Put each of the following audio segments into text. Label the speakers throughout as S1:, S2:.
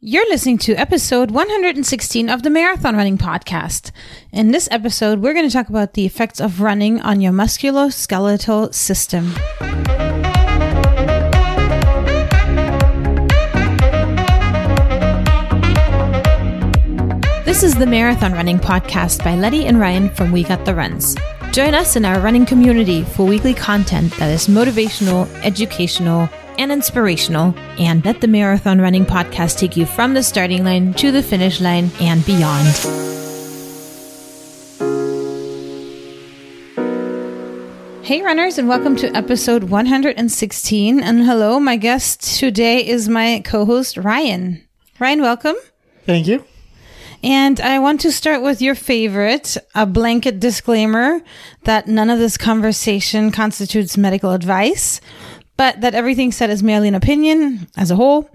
S1: You're listening to episode 116 of the Marathon Running Podcast. In this episode, we're going to talk about the effects of running on your musculoskeletal system. This is the Marathon Running Podcast by Letty and Ryan from We Got the Runs. Join us in our running community for weekly content that is motivational, educational, and inspirational, and let the Marathon Running Podcast take you from the starting line to the finish line and beyond. Hey, runners, and welcome to episode 116. And hello, my guest today is my co host, Ryan. Ryan, welcome.
S2: Thank you.
S1: And I want to start with your favorite a blanket disclaimer that none of this conversation constitutes medical advice but that everything said is merely an opinion as a whole.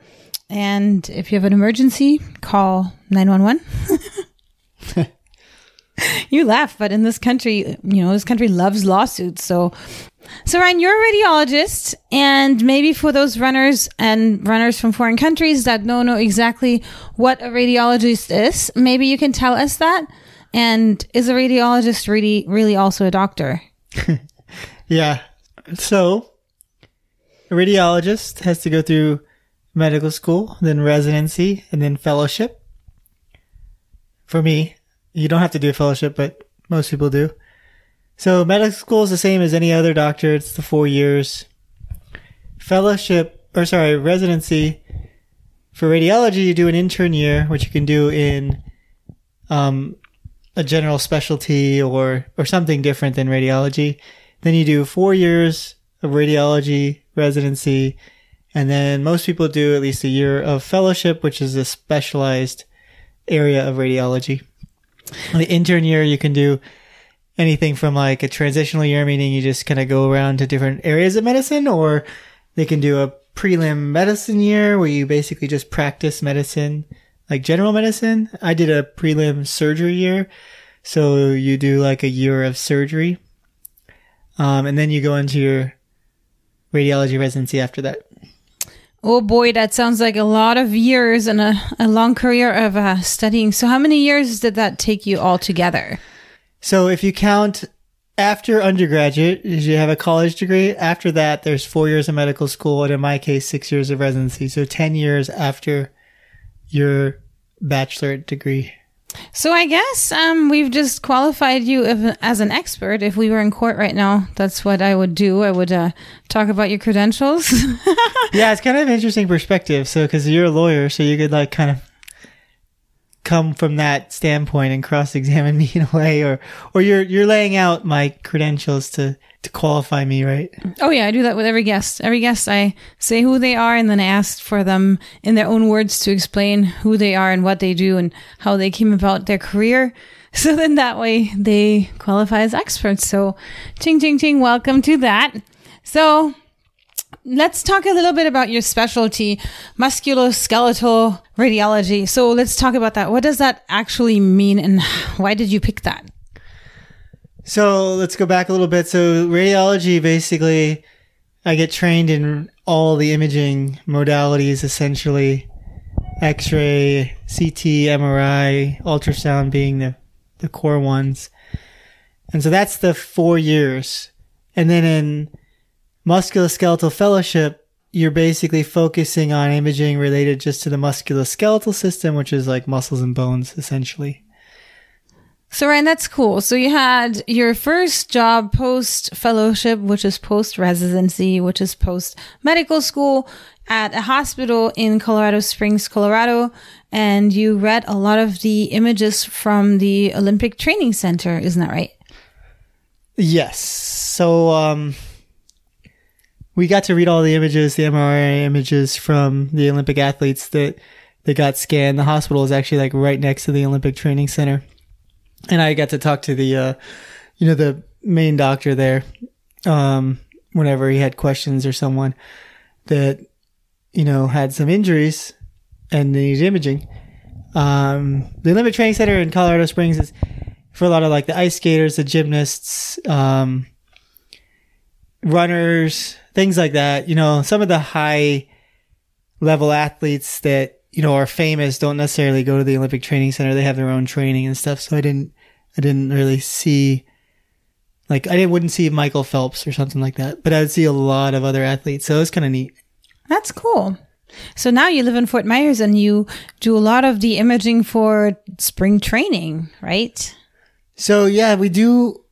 S1: And if you have an emergency, call 911. you laugh, but in this country, you know, this country loves lawsuits. So, so Ryan, you're a radiologist, and maybe for those runners and runners from foreign countries that don't know exactly what a radiologist is, maybe you can tell us that. And is a radiologist really, really also a doctor?
S2: yeah. So a radiologist has to go through medical school, then residency, and then fellowship. For me, you don't have to do a fellowship, but most people do. So medical school is the same as any other doctor. It's the four years. Fellowship, or sorry, residency. For radiology, you do an intern year, which you can do in um, a general specialty or or something different than radiology. Then you do four years of radiology residency, and then most people do at least a year of fellowship, which is a specialized area of radiology. The intern year, you can do anything from like a transitional year, meaning you just kind of go around to different areas of medicine, or they can do a prelim medicine year where you basically just practice medicine, like general medicine. I did a prelim surgery year. So you do like a year of surgery. Um, and then you go into your radiology residency after that.
S1: Oh boy, that sounds like a lot of years and a, a long career of uh, studying. So, how many years did that take you all together?
S2: So, if you count after undergraduate, you have a college degree. After that, there's four years of medical school, and in my case, six years of residency. So, 10 years after your bachelor degree.
S1: So I guess um, we've just qualified you as an expert. If we were in court right now, that's what I would do. I would uh, talk about your credentials.
S2: yeah, it's kind of interesting perspective. So because you're a lawyer, so you could like kind of come from that standpoint and cross-examine me in a way, or or you're you're laying out my credentials to to qualify me, right?
S1: Oh yeah, I do that with every guest. Every guest, I say who they are, and then I ask for them in their own words to explain who they are and what they do and how they came about their career. So then that way they qualify as experts. So, ching ching ching, welcome to that. So let's talk a little bit about your specialty, musculoskeletal radiology. So let's talk about that. What does that actually mean, and why did you pick that?
S2: So let's go back a little bit. So radiology, basically, I get trained in all the imaging modalities, essentially X-ray, CT, MRI, ultrasound being the, the core ones. And so that's the four years. And then in musculoskeletal fellowship, you're basically focusing on imaging related just to the musculoskeletal system, which is like muscles and bones, essentially.
S1: So Ryan, that's cool. So you had your first job post fellowship, which is post residency, which is post medical school at a hospital in Colorado Springs, Colorado. And you read a lot of the images from the Olympic Training Center. Isn't that right?
S2: Yes. So, um, we got to read all the images, the MRI images from the Olympic athletes that they got scanned. The hospital is actually like right next to the Olympic Training Center, and I got to talk to the, uh, you know, the main doctor there. Um, whenever he had questions or someone that you know had some injuries and needed imaging. Um, the Olympic Training Center in Colorado Springs is for a lot of like the ice skaters, the gymnasts, um, runners, things like that. You know, some of the high level athletes that you know are famous don't necessarily go to the Olympic Training Center. They have their own training and stuff. So I didn't, I didn't really see. Like I didn't wouldn't see Michael Phelps or something like that, but I would see a lot of other athletes. So it was kind of neat.
S1: That's cool. So now you live in Fort Myers and you do a lot of the imaging for spring training, right?
S2: So yeah, we do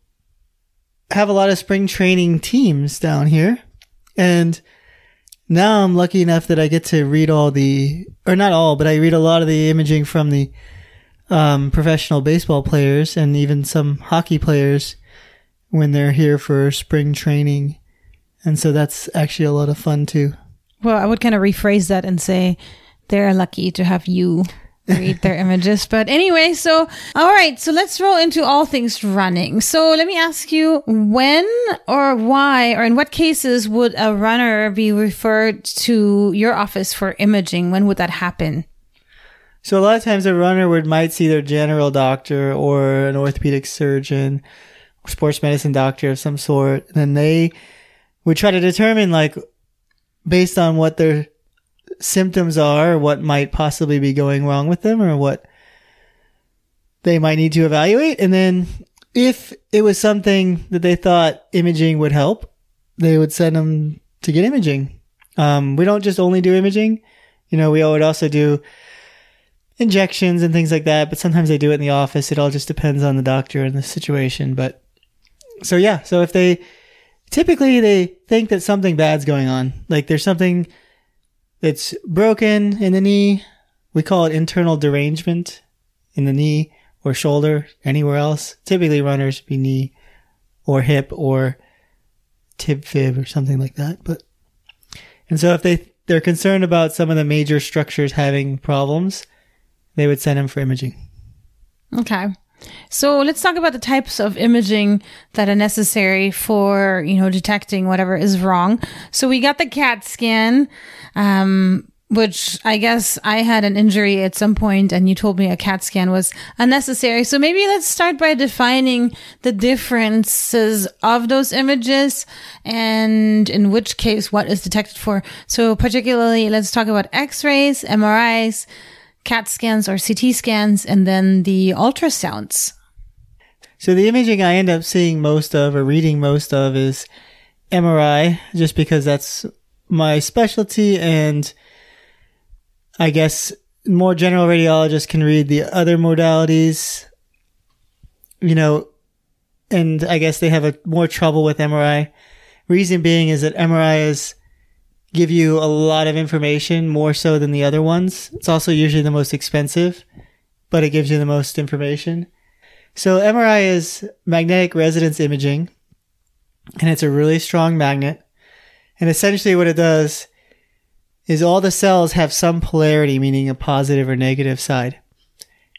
S2: have a lot of spring training teams down here. And now I'm lucky enough that I get to read all the, or not all, but I read a lot of the imaging from the um, professional baseball players and even some hockey players when they're here for spring training. And so that's actually a lot of fun too.
S1: Well, I would kind of rephrase that and say they're lucky to have you read their images. But anyway, so all right, so let's roll into all things running. So let me ask you when or why or in what cases would a runner be referred to your office for imaging? When would that happen?
S2: So a lot of times a runner would might see their general doctor or an orthopedic surgeon or sports medicine doctor of some sort. And then they would try to determine like based on what their symptoms are, what might possibly be going wrong with them or what they might need to evaluate. And then if it was something that they thought imaging would help, they would send them to get imaging. Um, we don't just only do imaging. You know, we would also do injections and things like that, but sometimes they do it in the office. It all just depends on the doctor and the situation. But so yeah, so if they typically they think that something bad's going on, like there's something that's broken in the knee. We call it internal derangement in the knee or shoulder, anywhere else. Typically runners be knee or hip or tib fib or something like that. But, and so if they, they're concerned about some of the major structures having problems, they would send them for imaging.
S1: Okay. So let's talk about the types of imaging that are necessary for, you know, detecting whatever is wrong. So we got the CAT scan, um, which I guess I had an injury at some point and you told me a CAT scan was unnecessary. So maybe let's start by defining the differences of those images and in which case what is detected for. So particularly let's talk about x-rays, MRIs, CAT scans or CT scans, and then the ultrasounds.
S2: So the imaging I end up seeing most of or reading most of is MRI, just because that's my specialty, and I guess more general radiologists can read the other modalities, you know, and I guess they have a more trouble with MRI. Reason being is that MRI is give you a lot of information more so than the other ones. It's also usually the most expensive, but it gives you the most information. So MRI is magnetic resonance imaging and it's a really strong magnet. And essentially what it does is all the cells have some polarity, meaning a positive or negative side.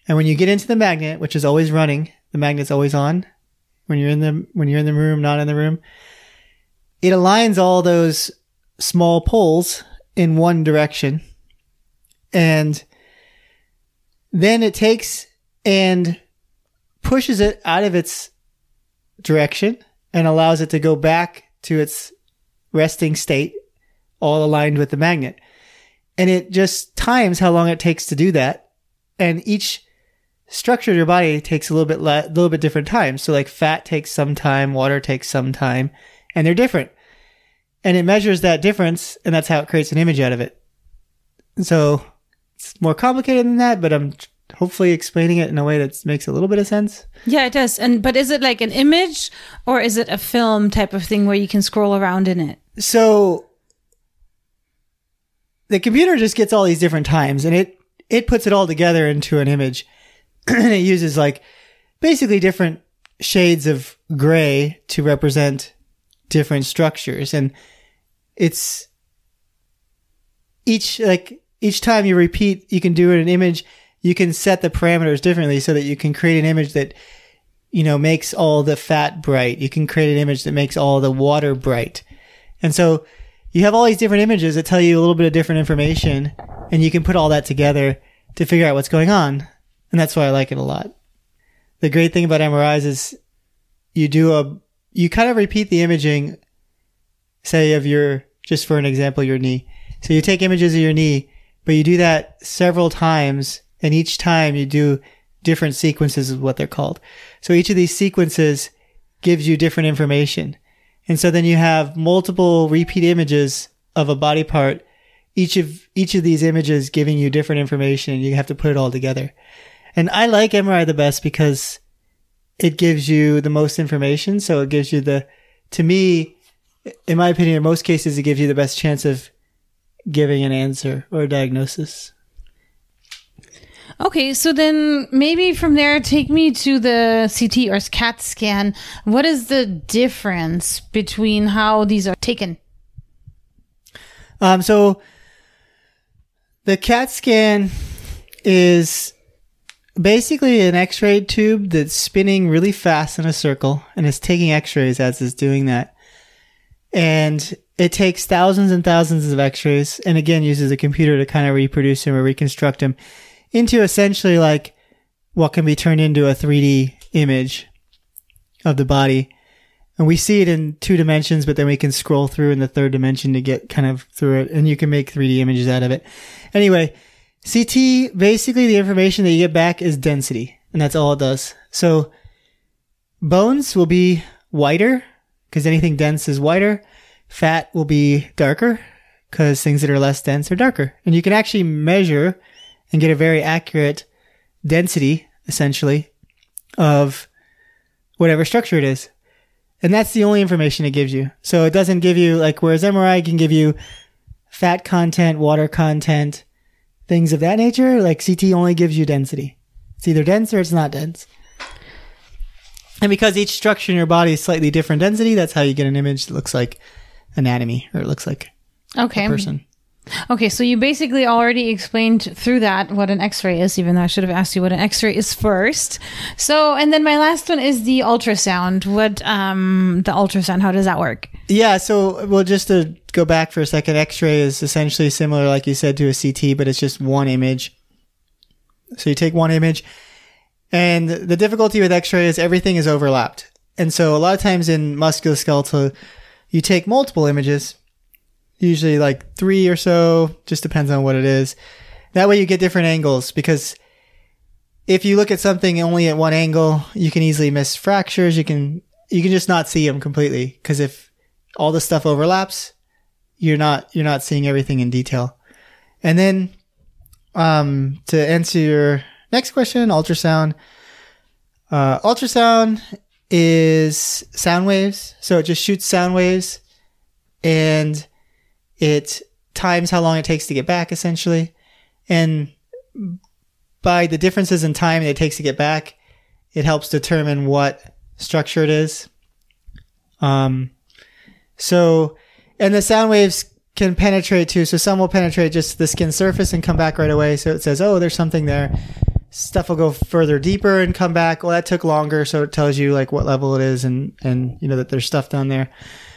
S2: And when you get into the magnet, which is always running, the magnet's always on when you're in the, when you're in the room, not in the room, it aligns all those small poles in one direction. And then it takes and pushes it out of its direction and allows it to go back to its resting state, all aligned with the magnet. And it just times how long it takes to do that. And each structure of your body takes a little bit, a little bit different time. So like fat takes some time, water takes some time, and they're different and it measures that difference, and that's how it creates an image out of it. So it's more complicated than that, but I'm hopefully explaining it in a way that makes a little bit of sense.
S1: Yeah, it does. And but is it like an image or is it a film type of thing where you can scroll around in it?
S2: So the computer just gets all these different times and it it puts it all together into an image. and it uses like basically different shades of gray to represent different structures and it's each like each time you repeat, you can do it an image. You can set the parameters differently so that you can create an image that, you know, makes all the fat bright. You can create an image that makes all the water bright. And so you have all these different images that tell you a little bit of different information and you can put all that together to figure out what's going on. And that's why I like it a lot. The great thing about MRIs is you do a, you kind of repeat the imaging, say of your, just for an example, your knee. So you take images of your knee, but you do that several times and each time you do different sequences is what they're called. So each of these sequences gives you different information. And so then you have multiple repeat images of a body part, each of, each of these images giving you different information and you have to put it all together. And I like MRI the best because it gives you the most information. So it gives you the, to me, in my opinion, in most cases, it gives you the best chance of giving an answer or a diagnosis.
S1: Okay, so then maybe from there, take me to the CT or CAT scan. What is the difference between how these are taken?
S2: Um, so the CAT scan is basically an X-ray tube that's spinning really fast in a circle and it's taking X-rays as it's doing that. And it takes thousands and thousands of X-rays and again uses a computer to kind of reproduce them or reconstruct them into essentially like what can be turned into a 3D image of the body. And we see it in two dimensions, but then we can scroll through in the third dimension to get kind of through it and you can make 3D images out of it. Anyway, CT, basically the information that you get back is density and that's all it does. So bones will be whiter because anything dense is whiter. Fat will be darker because things that are less dense are darker. And you can actually measure and get a very accurate density, essentially, of whatever structure it is. And that's the only information it gives you. So it doesn't give you, like, whereas MRI can give you fat content, water content, things of that nature, like CT only gives you density. It's either dense or it's not dense. And because each structure in your body is slightly different density, that's how you get an image that looks like anatomy or it looks like
S1: Okay.
S2: a person.
S1: Okay, so you basically already explained through that what an X-ray is, even though I should have asked you what an X-ray is first. So, and then my last one is the ultrasound. What, um, the ultrasound, how does that work?
S2: Yeah, so well, just to go back for a second, X-ray is essentially similar, like you said, to a CT, but it's just one image. So you take one image, and the difficulty with X-ray is everything is overlapped, and so a lot of times in musculoskeletal, you take multiple images, usually like three or so, just depends on what it is. That way you get different angles because if you look at something only at one angle, you can easily miss fractures. You can you can just not see them completely because if all the stuff overlaps, you're not you're not seeing everything in detail. And then um, to answer your next question, ultrasound. Uh, ultrasound is sound waves, so it just shoots sound waves, and it times how long it takes to get back, essentially. And by the differences in time it takes to get back, it helps determine what structure it is. Um, so, and the sound waves can penetrate too. So some will penetrate just the skin surface and come back right away. So it says, oh, there's something there. Stuff will go further deeper and come back. Well, that took longer. So it tells you like what level it is and, and, you know, that there's stuff down there.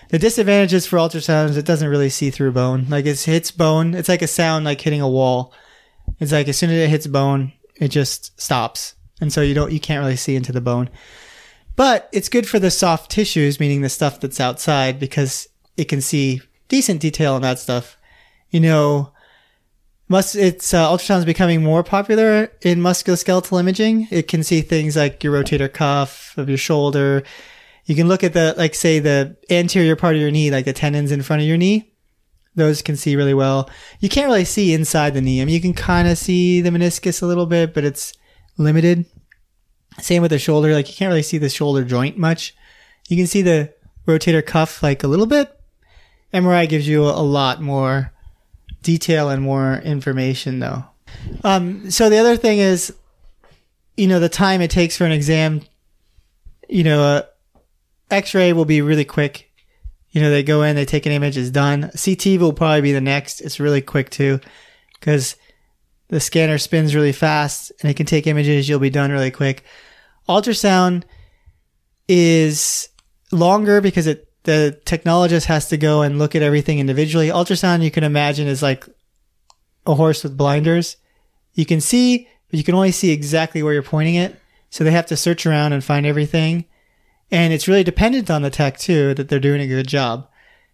S2: The disadvantages for ultrasounds, it doesn't really see through bone. Like it hits bone. It's like a sound like hitting a wall. It's like as soon as it hits bone, it just stops. And so you don't, you can't really see into the bone. But it's good for the soft tissues, meaning the stuff that's outside, because it can see decent detail on that stuff. You know, mus- it's uh, ultrasound is becoming more popular in musculoskeletal imaging. It can see things like your rotator cuff of your shoulder. You can look at the, like, say, the anterior part of your knee, like the tendons in front of your knee. Those can see really well. You can't really see inside the knee. I mean, you can kind of see the meniscus a little bit, but it's limited. Same with the shoulder. Like, you can't really see the shoulder joint much. You can see the rotator cuff, like, a little bit. MRI gives you a lot more detail and more information, though. Um, so the other thing is, you know, the time it takes for an exam. You know, uh, X-ray will be really quick. You know, they go in, they take an image, it's done. CT will probably be the next. It's really quick too. because the scanner spins really fast and it can take images. You'll be done really quick. Ultrasound is longer because it the technologist has to go and look at everything individually. Ultrasound you can imagine is like a horse with blinders. You can see, but you can only see exactly where you're pointing it. So they have to search around and find everything. And it's really dependent on the tech too that they're doing a good job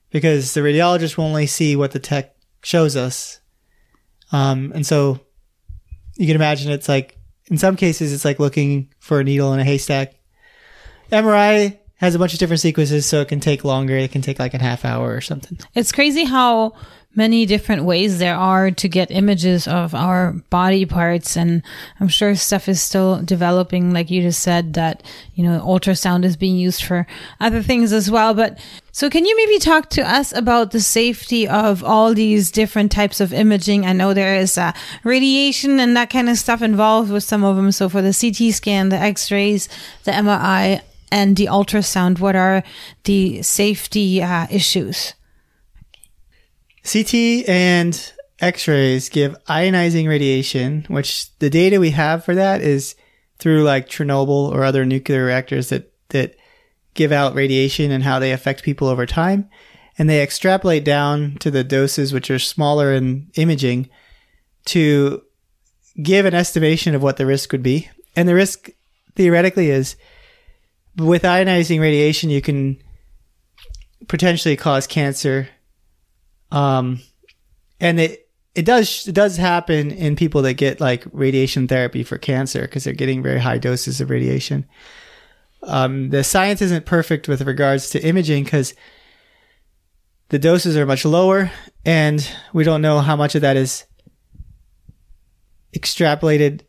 S2: because the radiologist will only see what the tech shows us. Um, and so you can imagine it's like, in some cases, it's like looking for a needle in a haystack. MRI has a bunch of different sequences, so it can take longer. It can take like a half hour or something.
S1: It's crazy how many different ways there are to get images of our body parts. And I'm sure stuff is still developing. Like you just said that, you know, ultrasound is being used for other things as well. But so can you maybe talk to us about the safety of all these different types of imaging? I know there is uh, radiation and that kind of stuff involved with some of them. So for the CT scan, the x-rays, the MRI, and the ultrasound, what are the safety uh, issues?
S2: CT and X rays give ionizing radiation, which the data we have for that is through like Chernobyl or other nuclear reactors that, that give out radiation and how they affect people over time. And they extrapolate down to the doses, which are smaller in imaging, to give an estimation of what the risk would be. And the risk theoretically is with ionizing radiation, you can potentially cause cancer um, and it it does it does happen in people that get like radiation therapy for cancer because they're getting very high doses of radiation. Um, the science isn't perfect with regards to imaging because the doses are much lower, and we don't know how much of that is extrapolated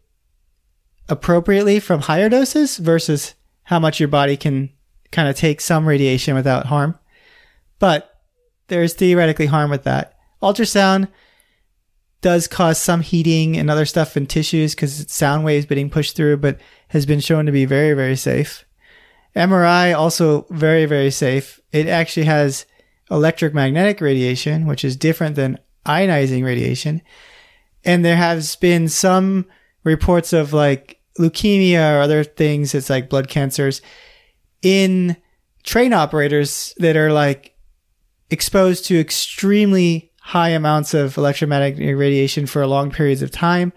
S2: appropriately from higher doses versus how much your body can kind of take some radiation without harm. But there's theoretically harm with that. Ultrasound does cause some heating and other stuff in tissues because it's sound waves being pushed through, but has been shown to be very, very safe. MRI also very, very safe. It actually has electric magnetic radiation, which is different than ionizing radiation. And there has been some reports of like leukemia or other things. It's like blood cancers in train operators that are like exposed to extremely high amounts of electromagnetic radiation for long periods of time.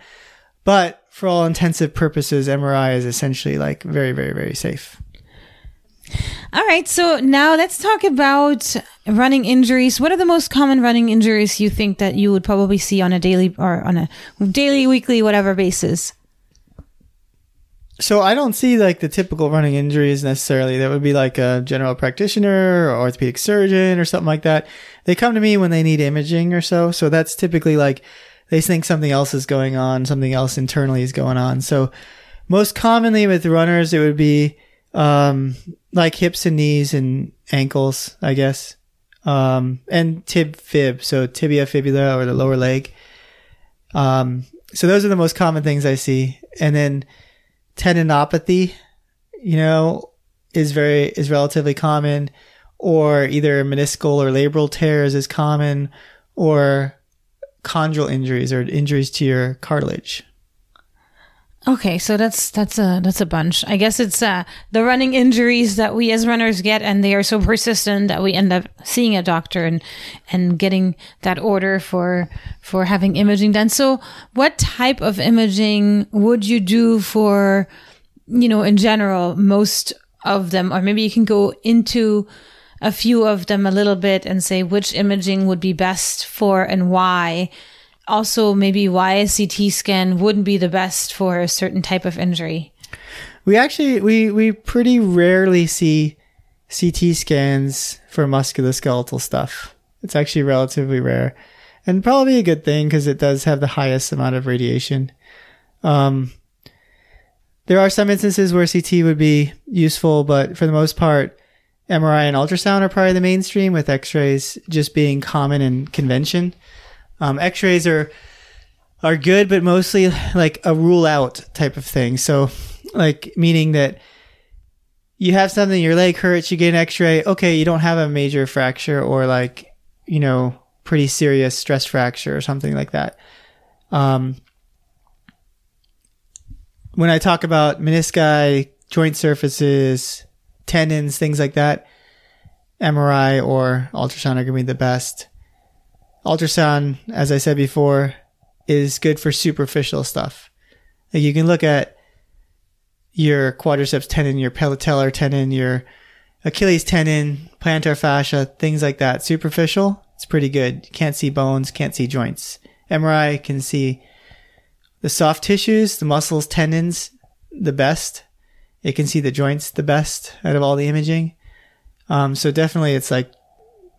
S2: But for all intensive purposes, MRI is essentially like very, very, very safe.
S1: All right. So now let's talk about running injuries. What are the most common running injuries you think that you would probably see on a daily or on a daily, weekly, whatever basis?
S2: So I don't see like the typical running injuries necessarily. That would be like a general practitioner or orthopedic surgeon or something like that. They come to me when they need imaging or so. So that's typically like they think something else is going on, something else internally is going on. So most commonly with runners, it would be um, like hips and knees and ankles, I guess, um, and tib fib, so tibia fibula or the lower leg. Um, so those are the most common things I see, and then tendinopathy, you know, is very is relatively common, or either meniscal or labral tears is common, or chondral injuries or injuries to your cartilage.
S1: Okay, so that's that's a that's a bunch. I guess it's uh, the running injuries that we as runners get, and they are so persistent that we end up seeing a doctor and and getting that order for for having imaging done. So, what type of imaging would you do for, you know, in general, most of them, or maybe you can go into a few of them a little bit and say which imaging would be best for and why also maybe why a CT scan wouldn't be the best for a certain type of injury?
S2: We actually we we pretty rarely see CT scans for musculoskeletal stuff. It's actually relatively rare, and probably a good thing because it does have the highest amount of radiation. Um, there are some instances where CT would be useful, but for the most part, MRI and ultrasound are probably the mainstream, with X-rays just being common in convention. Um, X-rays are are good, but mostly like a rule out type of thing. So, like meaning that you have something, your leg hurts, you get an X-ray. Okay, you don't have a major fracture or like you know pretty serious stress fracture or something like that. Um, when I talk about menisci, joint surfaces, tendons, things like that, MRI or ultrasound are going to be the best. Ultrasound, as I said before, is good for superficial stuff. Like you can look at your quadriceps tendon, your patellar tendon, your Achilles tendon, plantar fascia, things like that. Superficial, it's pretty good. You can't see bones, can't see joints. MRI can see the soft tissues, the muscles, tendons, the best. It can see the joints the best out of all the imaging. Um, so definitely it's like,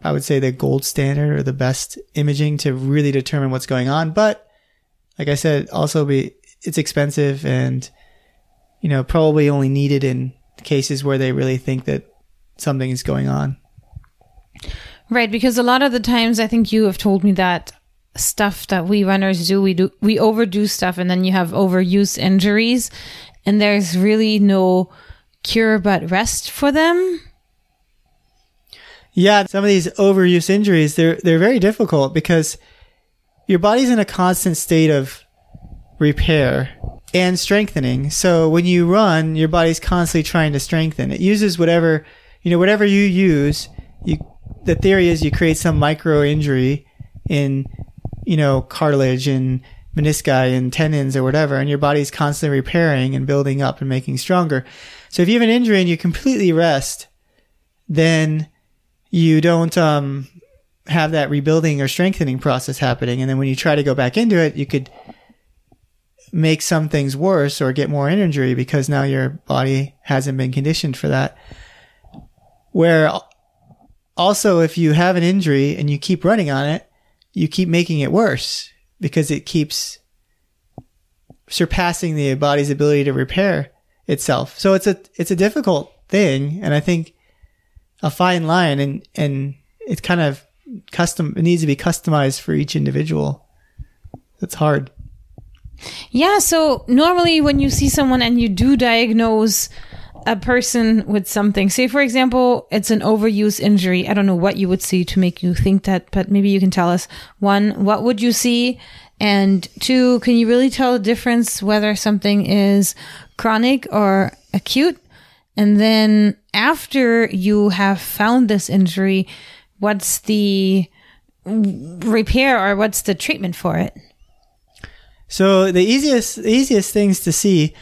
S2: I would say the gold standard or the best imaging to really determine what's going on. But like I said, also be, it's expensive and, you know, probably only needed in cases where they really think that something is going on.
S1: Right, because a lot of the times I think you have told me that stuff that we runners do, we do we overdo stuff and then you have overuse injuries and there's really no cure but rest for them.
S2: Yeah, some of these overuse injuries, they're they're very difficult because your body's in a constant state of repair and strengthening. So when you run, your body's constantly trying to strengthen. It uses whatever, you know, whatever you use, you the theory is you create some micro injury in, you know, cartilage and menisci and tendons or whatever, and your body's constantly repairing and building up and making stronger. So if you have an injury and you completely rest, then you don't um, have that rebuilding or strengthening process happening. And then when you try to go back into it, you could make some things worse or get more injury because now your body hasn't been conditioned for that. Where also, if you have an injury and you keep running on it, you keep making it worse because it keeps surpassing the body's ability to repair itself. So it's a it's a difficult thing, and I think a fine line, and and it's kind of custom. It needs to be customized for each individual. It's hard.
S1: Yeah. So normally, when you see someone and you do diagnose a person with something, say for example, it's an overuse injury. I don't know what you would see to make you think that, but maybe you can tell us. One, what would you see? And two, can you really tell the difference whether something is chronic or acute? And then after you have found this injury, what's the repair or what's the treatment for it?
S2: So the easiest easiest things to see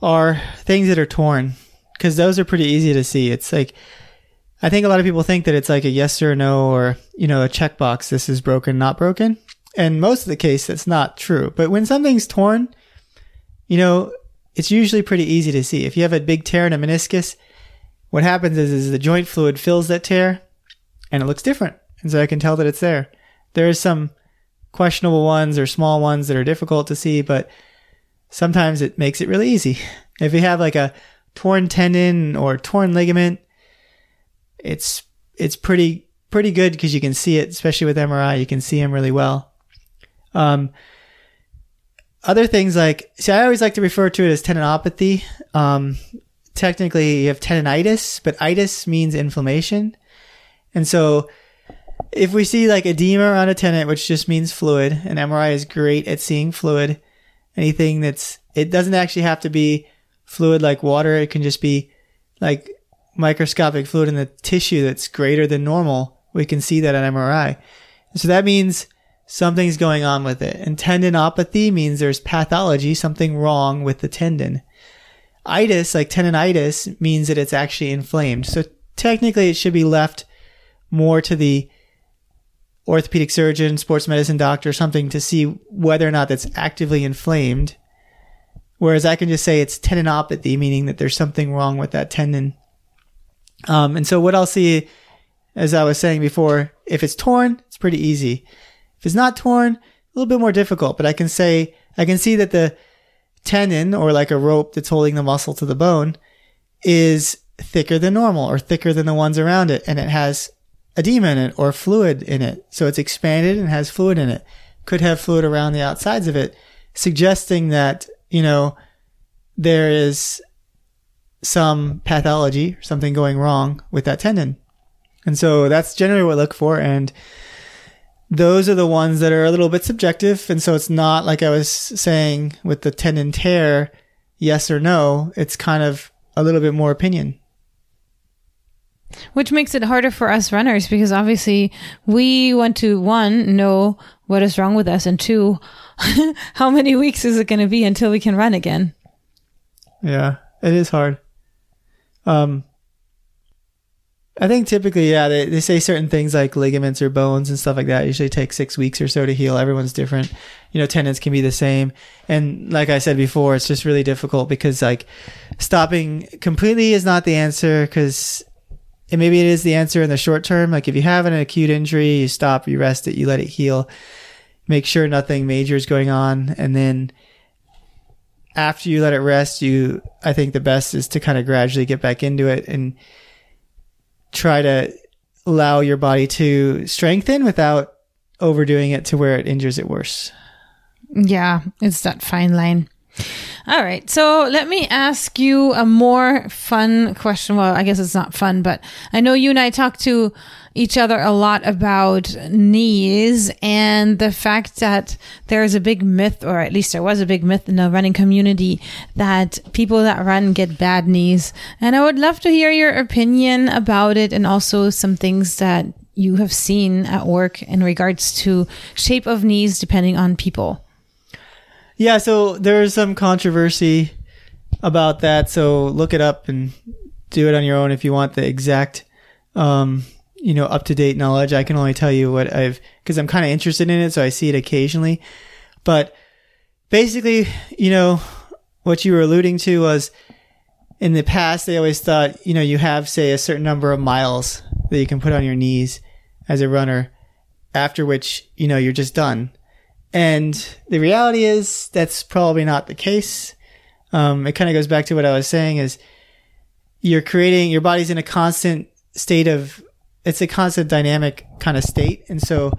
S2: are things that are torn because those are pretty easy to see. It's like I think a lot of people think that it's like a yes or no or you know a checkbox. This is broken, not broken. And most of the case, that's not true. But when something's torn, you know, it's usually pretty easy to see. If you have a big tear in a meniscus, what happens is, is the joint fluid fills that tear and it looks different. And so I can tell that it's there. There are some questionable ones or small ones that are difficult to see, but sometimes it makes it really easy. If you have like a torn tendon or torn ligament, it's it's pretty pretty good because you can see it, especially with MRI. You can see them really well. Um, other things like, see, I always like to refer to it as tendinopathy. Um, technically, you have tendonitis, but itis means inflammation. And so, if we see like edema around a tendon, which just means fluid, and MRI is great at seeing fluid, anything that's, it doesn't actually have to be fluid like water. It can just be like microscopic fluid in the tissue that's greater than normal. We can see that on MRI. So that means something's going on with it. And tendinopathy means there's pathology, something wrong with the tendon. Itis, like tendonitis, means that it's actually inflamed. So technically it should be left more to the orthopedic surgeon, sports medicine doctor, something to see whether or not that's actively inflamed. Whereas I can just say it's tendinopathy, meaning that there's something wrong with that tendon. Um, and so what I'll see, as I was saying before, if it's torn, it's pretty easy. If it's not torn, a little bit more difficult, but I can say, I can see that the tendon or like a rope that's holding the muscle to the bone is thicker than normal or thicker than the ones around it. And it has edema in it or fluid in it. So it's expanded and has fluid in it. Could have fluid around the outsides of it, suggesting that, you know, there is some pathology, something going wrong with that tendon. And so that's generally what I look for. And those are the ones that are a little bit subjective. And so it's not like I was saying with the tendon tear, yes or no. It's kind of a little bit more opinion.
S1: Which makes it harder for us runners because obviously we want to one know what is wrong with us and two how many weeks is it going to be until we can run again?
S2: Yeah, it is hard. Um I think typically, yeah, they, they say certain things like ligaments or bones and stuff like that usually take six weeks or so to heal. Everyone's different. You know, tendons can be the same. And like I said before, it's just really difficult because like stopping completely is not the answer because maybe it is the answer in the short term. Like if you have an acute injury, you stop, you rest it, you let it heal, make sure nothing major is going on. And then after you let it rest, you, I think the best is to kind of gradually get back into it and, try to allow your body to strengthen without overdoing it to where it injures it worse.
S1: Yeah, it's that fine line. All right. So let me ask you a more fun question. Well, I guess it's not fun, but I know you and I talked to each other a lot about knees and the fact that there is a big myth, or at least there was a big myth in the running community that people that run get bad knees. And I would love to hear your opinion about it and also some things that you have seen at work in regards to shape of knees depending on people.
S2: Yeah, so there's some controversy about that. So look it up and do it on your own if you want the exact um, you know, up to date knowledge. I can only tell you what I've, cause I'm kind of interested in it. So I see it occasionally, but basically, you know, what you were alluding to was in the past, they always thought, you know, you have, say, a certain number of miles that you can put on your knees as a runner, after which, you know, you're just done. And the reality is that's probably not the case. Um, it kind of goes back to what I was saying is you're creating, your body's in a constant state of it's a constant dynamic kind of state. And so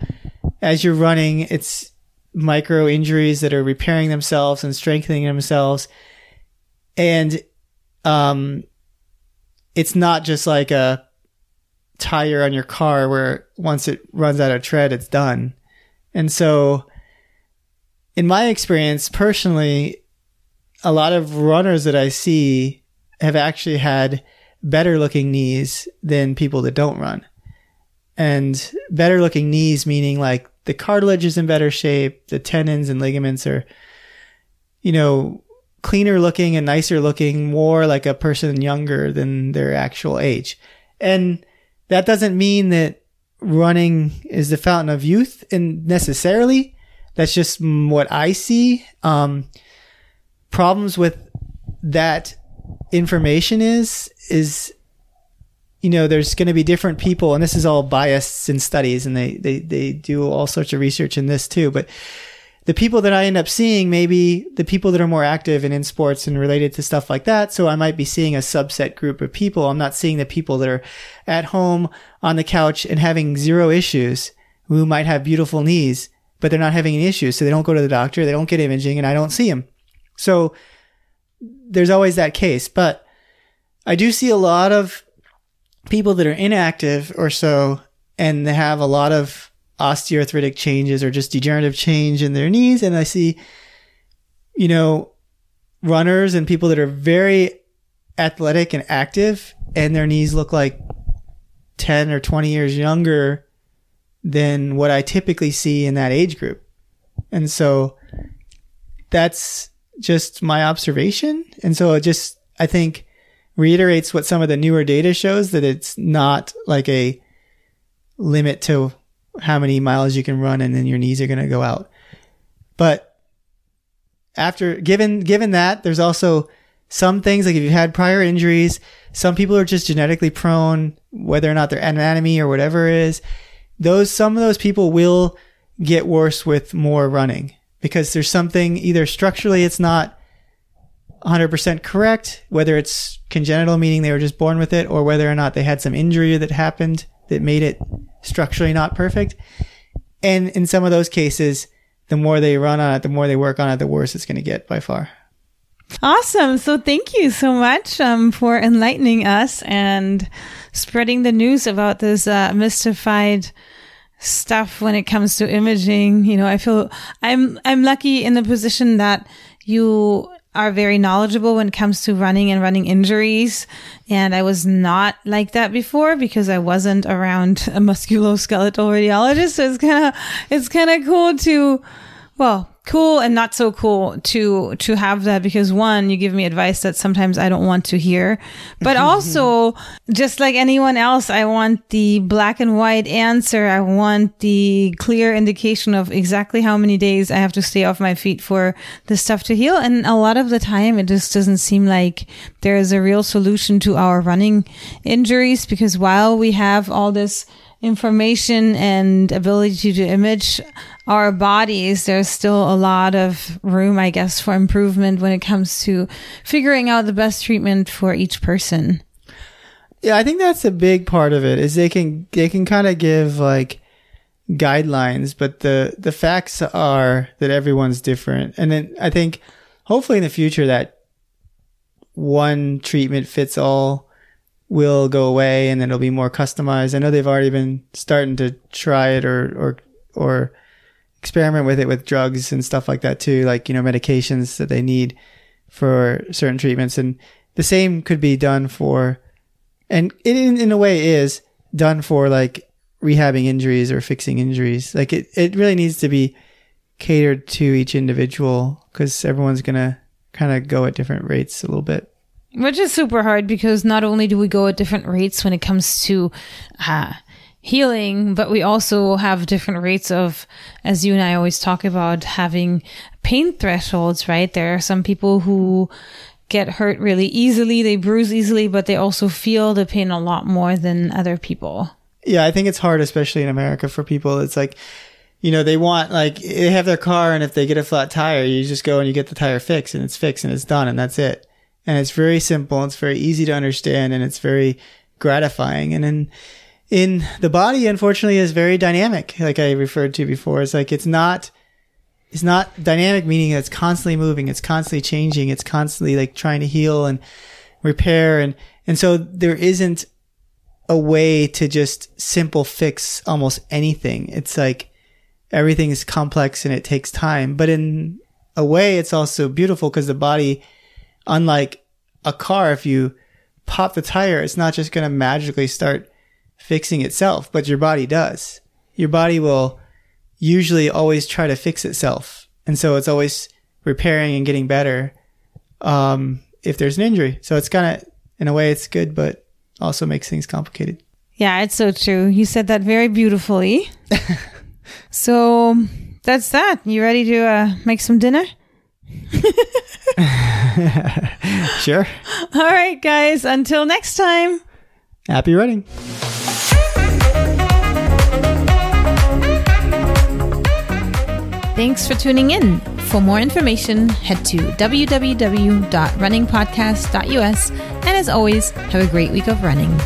S2: as you're running, it's micro injuries that are repairing themselves and strengthening themselves. And, um, it's not just like a tire on your car where once it runs out of tread, it's done. And so, in my experience personally, a lot of runners that I see have actually had better looking knees than people that don't run and better looking knees, meaning like the cartilage is in better shape, the tendons and ligaments are, you know, cleaner looking and nicer looking, more like a person younger than their actual age. And that doesn't mean that running is the fountain of youth and necessarily. That's just what I see. Um, problems with that information is, is you know, there's going to be different people, and this is all biased in studies, and they, they, they do all sorts of research in this too. But the people that I end up seeing, maybe the people that are more active and in sports and related to stuff like that. So I might be seeing a subset group of people. I'm not seeing the people that are at home on the couch and having zero issues who might have beautiful knees, but they're not having any issues. So they don't go to the doctor, they don't get imaging, and I don't see them. So there's always that case. But I do see a lot of people that are inactive or so and they have a lot of osteoarthritic changes or just degenerative change in their knees. And I see, you know, runners and people that are very athletic and active and their knees look like 10 or 20 years younger than what I typically see in that age group. And so that's just my observation. And so it just, I think reiterates what some of the newer data shows that it's not like a limit to how many miles you can run and then your knees are going to go out. But after given given that there's also some things like if you've had prior injuries, some people are just genetically prone whether or not their anatomy or whatever is. Those some of those people will get worse with more running because there's something either structurally it's not 100% correct, whether it's congenital, meaning they were just born with it, or whether or not they had some injury that happened that made it structurally not perfect. And in some of those cases, the more they run on it, the more they work on it, the worse it's going to get by far.
S1: Awesome. So thank you so much um, for enlightening us and spreading the news about this uh, mystified stuff when it comes to imaging. You know, I feel I'm I'm lucky in the position that you are very knowledgeable when it comes to running and running injuries. And I was not like that before because I wasn't around a musculoskeletal radiologist. So it's kind of, it's kind of cool to, well, cool and not so cool to to have that because one you give me advice that sometimes I don't want to hear but also just like anyone else I want the black and white answer. I want the clear indication of exactly how many days I have to stay off my feet for the stuff to heal. And a lot of the time it just doesn't seem like there is a real solution to our running injuries because while we have all this information and ability to image our bodies, there's still a lot of room, I guess, for improvement when it comes to figuring out the best treatment for each person.
S2: Yeah, I think that's a big part of it is they can they can kind of give like guidelines, but the the facts are that everyone's different. And then I think hopefully in the future that one treatment fits all will go away and then it'll be more customized. I know they've already been starting to try it or or or experiment with it with drugs and stuff like that too, like you know medications that they need for certain treatments, and the same could be done for, and it in, in a way is done for like rehabbing injuries or fixing injuries. Like it, it really needs to be catered to each individual because everyone's gonna kind of go at different rates a little bit.
S1: Which is super hard because not only do we go at different rates when it comes to uh, healing, but we also have different rates of, as you and I always talk about, having pain thresholds, right? There are some people who get hurt really easily, they bruise easily, but they also feel the pain a lot more than other people.
S2: Yeah, I think it's hard, especially in America, for people. It's like, you know, they want like they have their car, and if they get a flat tire, you just go and you get the tire fixed, and it's fixed, and it's done, and that's it. And it's very simple, it's very easy to understand, and it's very gratifying. And then in the body, unfortunately, is very dynamic, like I referred to before. It's like it's not it's not dynamic, meaning it's constantly moving, it's constantly changing, it's constantly like trying to heal and repair, and and so there isn't a way to just simple fix almost anything. It's like everything is complex and it takes time, but in a way, it's also beautiful because the body, unlike a car, if you pop the tire, it's not just going to magically start fixing itself, but your body does. Your body will usually always try to fix itself. And so it's always repairing and getting better um, if there's an injury. So it's kind of, in a way, it's good, but also makes things complicated.
S1: Yeah, it's so true. You said that very beautifully. so that's that. You ready to uh, make some dinner?
S2: sure.
S1: All right, guys. Until next time.
S2: Happy running.
S1: Thanks for tuning in. For more information, head to www.runningpodcast.us. And as always, have a great week of running.